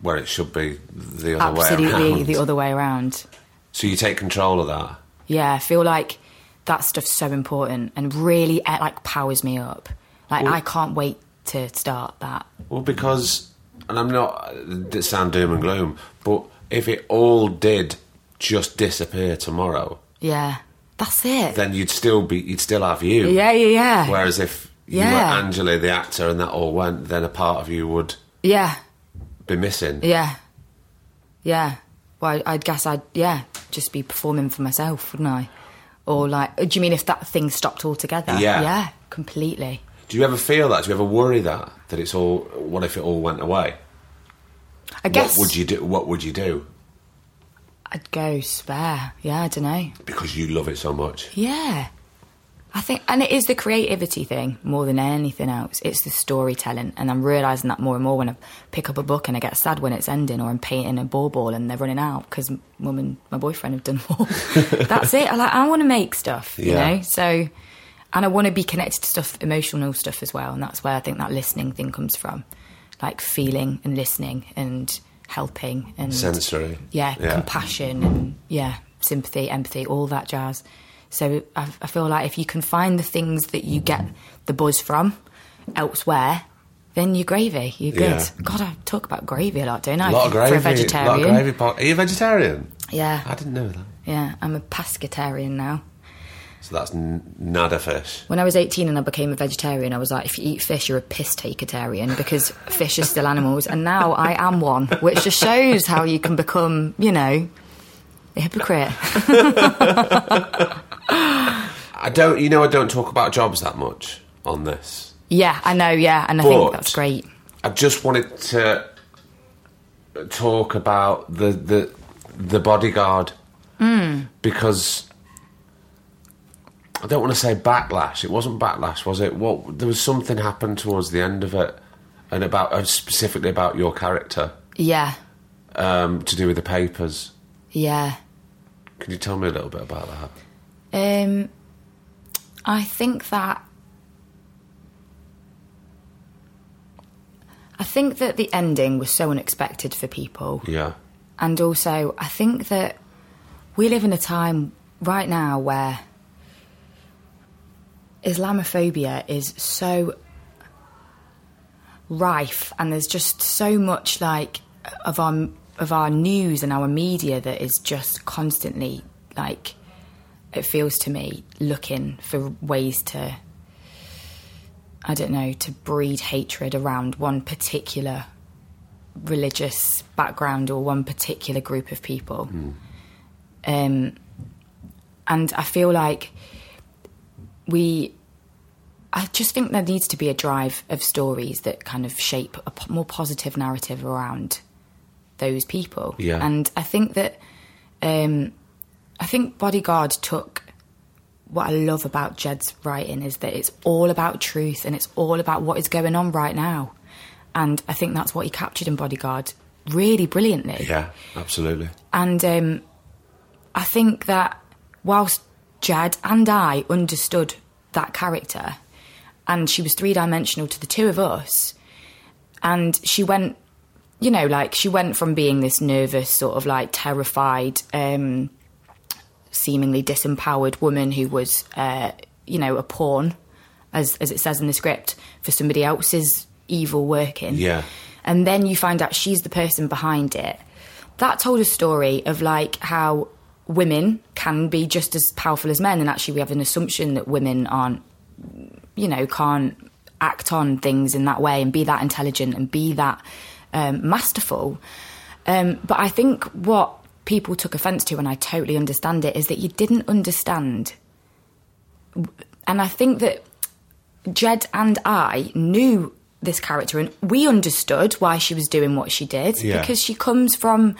Where it should be the other way Absolutely the other way around. So you take control of that. Yeah, I feel like that stuff's so important and really eh, like powers me up. Like Well- I can't wait to start that. Well, because, and I'm not it sound doom and gloom, but if it all did just disappear tomorrow, Yeah, that's it. then you'd still be, you'd still have you. yeah, yeah, yeah. Whereas if you Yeah. were Angela, the actor, and that all went, then a part of you would yeah, be missing. yeah, yeah. Well, I, I guess I'd yeah just be performing for myself, wouldn't I? Or like, do you mean if that thing stopped altogether? Yeah. yeah, completely. Do you ever feel that? Do you ever worry that that it's all? What if it all went away? I guess What would you do? What would you do? I'd go spare. Yeah, I don't know. Because you love it so much. Yeah. I think, and it is the creativity thing more than anything else. It's the storytelling, and I'm realizing that more and more when I pick up a book and I get sad when it's ending, or I'm painting a ball ball and they're running out because mum and my boyfriend have done more. That's it. I like. I want to make stuff, you Yeah. know. So, and I want to be connected to stuff, emotional stuff as well, and that's where I think that listening thing comes from, like feeling and listening and helping and Sensory. yeah, Yeah. compassion and yeah, sympathy, empathy, all that jazz. So I, I feel like if you can find the things that you get the buzz from elsewhere, then you're gravy. You're good. Yeah. God, I talk about gravy a lot, don't I? A lot of gravy. For a vegetarian. lot of gravy. Are you a vegetarian? Yeah, I didn't know that. yeah. I'm a pescatarian now. So that's n- nada fish. When I was 18 and I became a vegetarian, I was like, if you eat fish, you're a piss taketarian because fish are still animals. And now I am one, which just shows how you can become, you know, a hypocrite. I don't. You know, I don't talk about jobs that much on this. Yeah, I know, yeah. And I think that's great. I just wanted to talk about the the the bodyguard because I don't want to say backlash. It wasn't backlash, was it? What there was something happened towards the end of it, and about uh, specifically about your character Yeah, um, to do with the papers. yeah. Can you tell me a little bit about that? Um, I think that. I think that the ending was so unexpected for people. Yeah, And also, I think that we live in a time right now where Islamophobia is so rife, and there's just so much like of our of our news and our media that is just constantly like it feels to me looking for ways to I don't know to breed hatred around one particular religious background or one particular group of people. Um, and I feel like we, I just think there needs to be a drive of stories that kind of shape a more positive narrative around those people. Yeah. And I think that, um, I think Bodyguard took what I love about Jed's writing is that it's all about truth and it's all about what is going on right now. And I think that's what he captured in Bodyguard really brilliantly. yeah, absolutely. And um, I think that whilst Jed and I understood that character, and she was three dimensional to the two of us, and she went, you know, like she went from being this nervous, sort of like terrified, um, seemingly disempowered woman who was, uh, you know, a pawn, as as it says in the script, for somebody else's evil working. Yeah. And then you find out she's the person behind it. That told a story of like how women can be just as powerful as men, and actually we have an assumption that women aren't, you know, can't act on things in that way and be that intelligent and be that um, masterful. Um, but I think what people took offence to, and I totally understand it, is that you didn't understand. And I think that Jed and I knew this character and we understood why she was doing what she did Yeah. because she comes from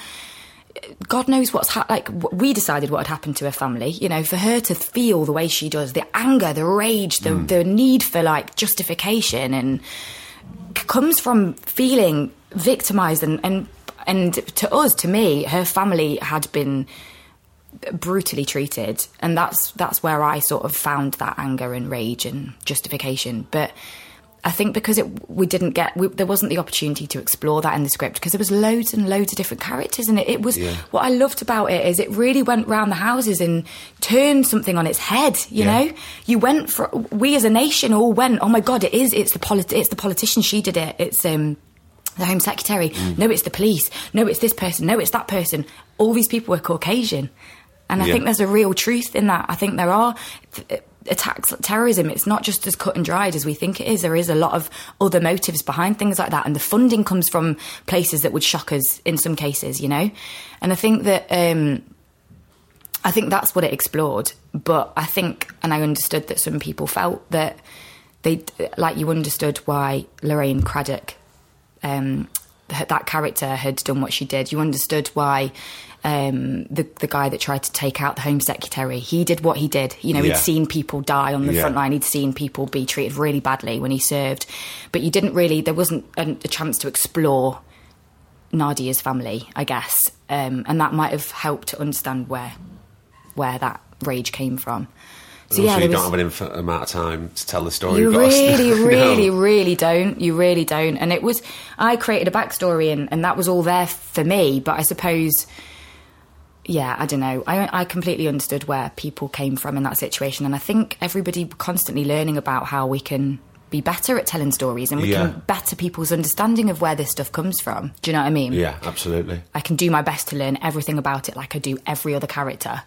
God knows what's ha- like. We decided what had happened to her family. You know, for her to feel the way she does, the anger, the rage, the mm. the need for like justification, and comes from feeling victimized and and and to us, to me, her family had been brutally treated, and that's that's where I sort of found that anger and rage and justification. But I think because it we didn't get we, there wasn't the opportunity to explore that in the script because there was loads and loads of different characters and it, it was Yeah. what I loved about it is it really went round the houses and turned something on its head. You Yeah. know, you went for we as a nation all went. Oh my god, it is. It's the polit- It's the politician. She did it. It's um the Home Secretary. No, it's the police. No, it's this person. No, it's that person. All these people were Caucasian. And I Yeah. think there's a real truth in that. I think there are th- attacks, terrorism. It's not just as cut and dried as we think it is. There is a lot of other motives behind things like that. And the funding comes from places that would shock us in some cases, you know? And I think that, um, I think that's what it explored. But I think, and I understood that some people felt that they like you understood why Lorraine Craddock, um, that character had done what she did. You understood why um, the the guy that tried to take out the Home Secretary he did what he did. You know, Yeah. he'd seen people die on the Yeah. front line. He'd seen people be treated really badly when he served, but you didn't really. There wasn't a, a chance to explore Nadia's family, I guess, um, and that might have helped to understand where where that rage came from. So yeah, you don't have an infinite amount of time to tell the story. you got to- really, No. really, really don't. You really don't. And it was, I created a backstory and, and that was all there for me. But I suppose, yeah, I don't know. I, I completely understood where people came from in that situation. And I think everybody constantly learning about how we can be better at telling stories and we Yeah. can better people's understanding of where this stuff comes from. Do you know what I mean? Yeah, absolutely. I can do my best to learn everything about it like I do every other character.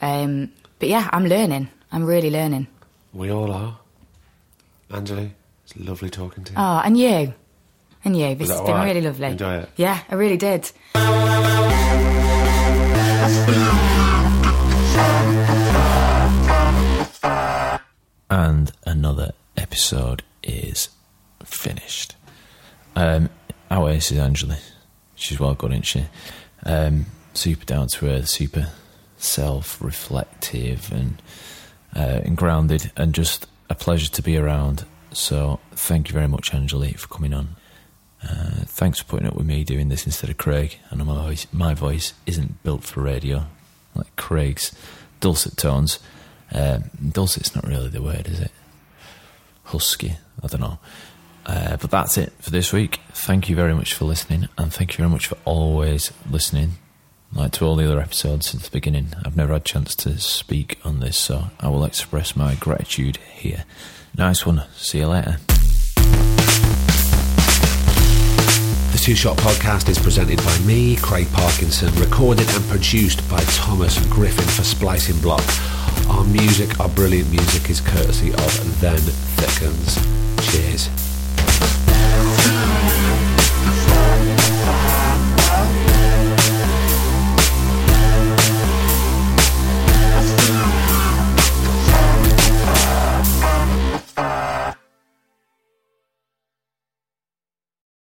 Um, but yeah, I'm learning. I'm really learning. We all are. Anjli, it's lovely talking to you. Oh, and you. And you. This has been alright? really lovely. Enjoy it? Yeah, I really did. and another episode is finished. Um, our ace is Angela. She's well good, isn't she? Um, super down to earth, super self-reflective and, uh, and grounded, and just a pleasure to be around. So thank you very much, Angela, for coming on. Uh, thanks for putting up with me doing this instead of Craig. I know my voice, my voice isn't built for radio, like Craig's dulcet tones. Um, dulcet's not really the word, is it? Husky, I don't know. Uh, but that's it for this week. Thank you very much for listening, and thank you very much for always listening. Like to all the other episodes since the beginning, I've never had a chance to speak on this, so I will express my gratitude here. Nice one. See you later. The Two Shot Podcast is presented by me, Craig Parkinson, recorded and produced by Thomas Griffin for Splicing Block. Our music, our brilliant music, is courtesy of Then Thickens. Cheers.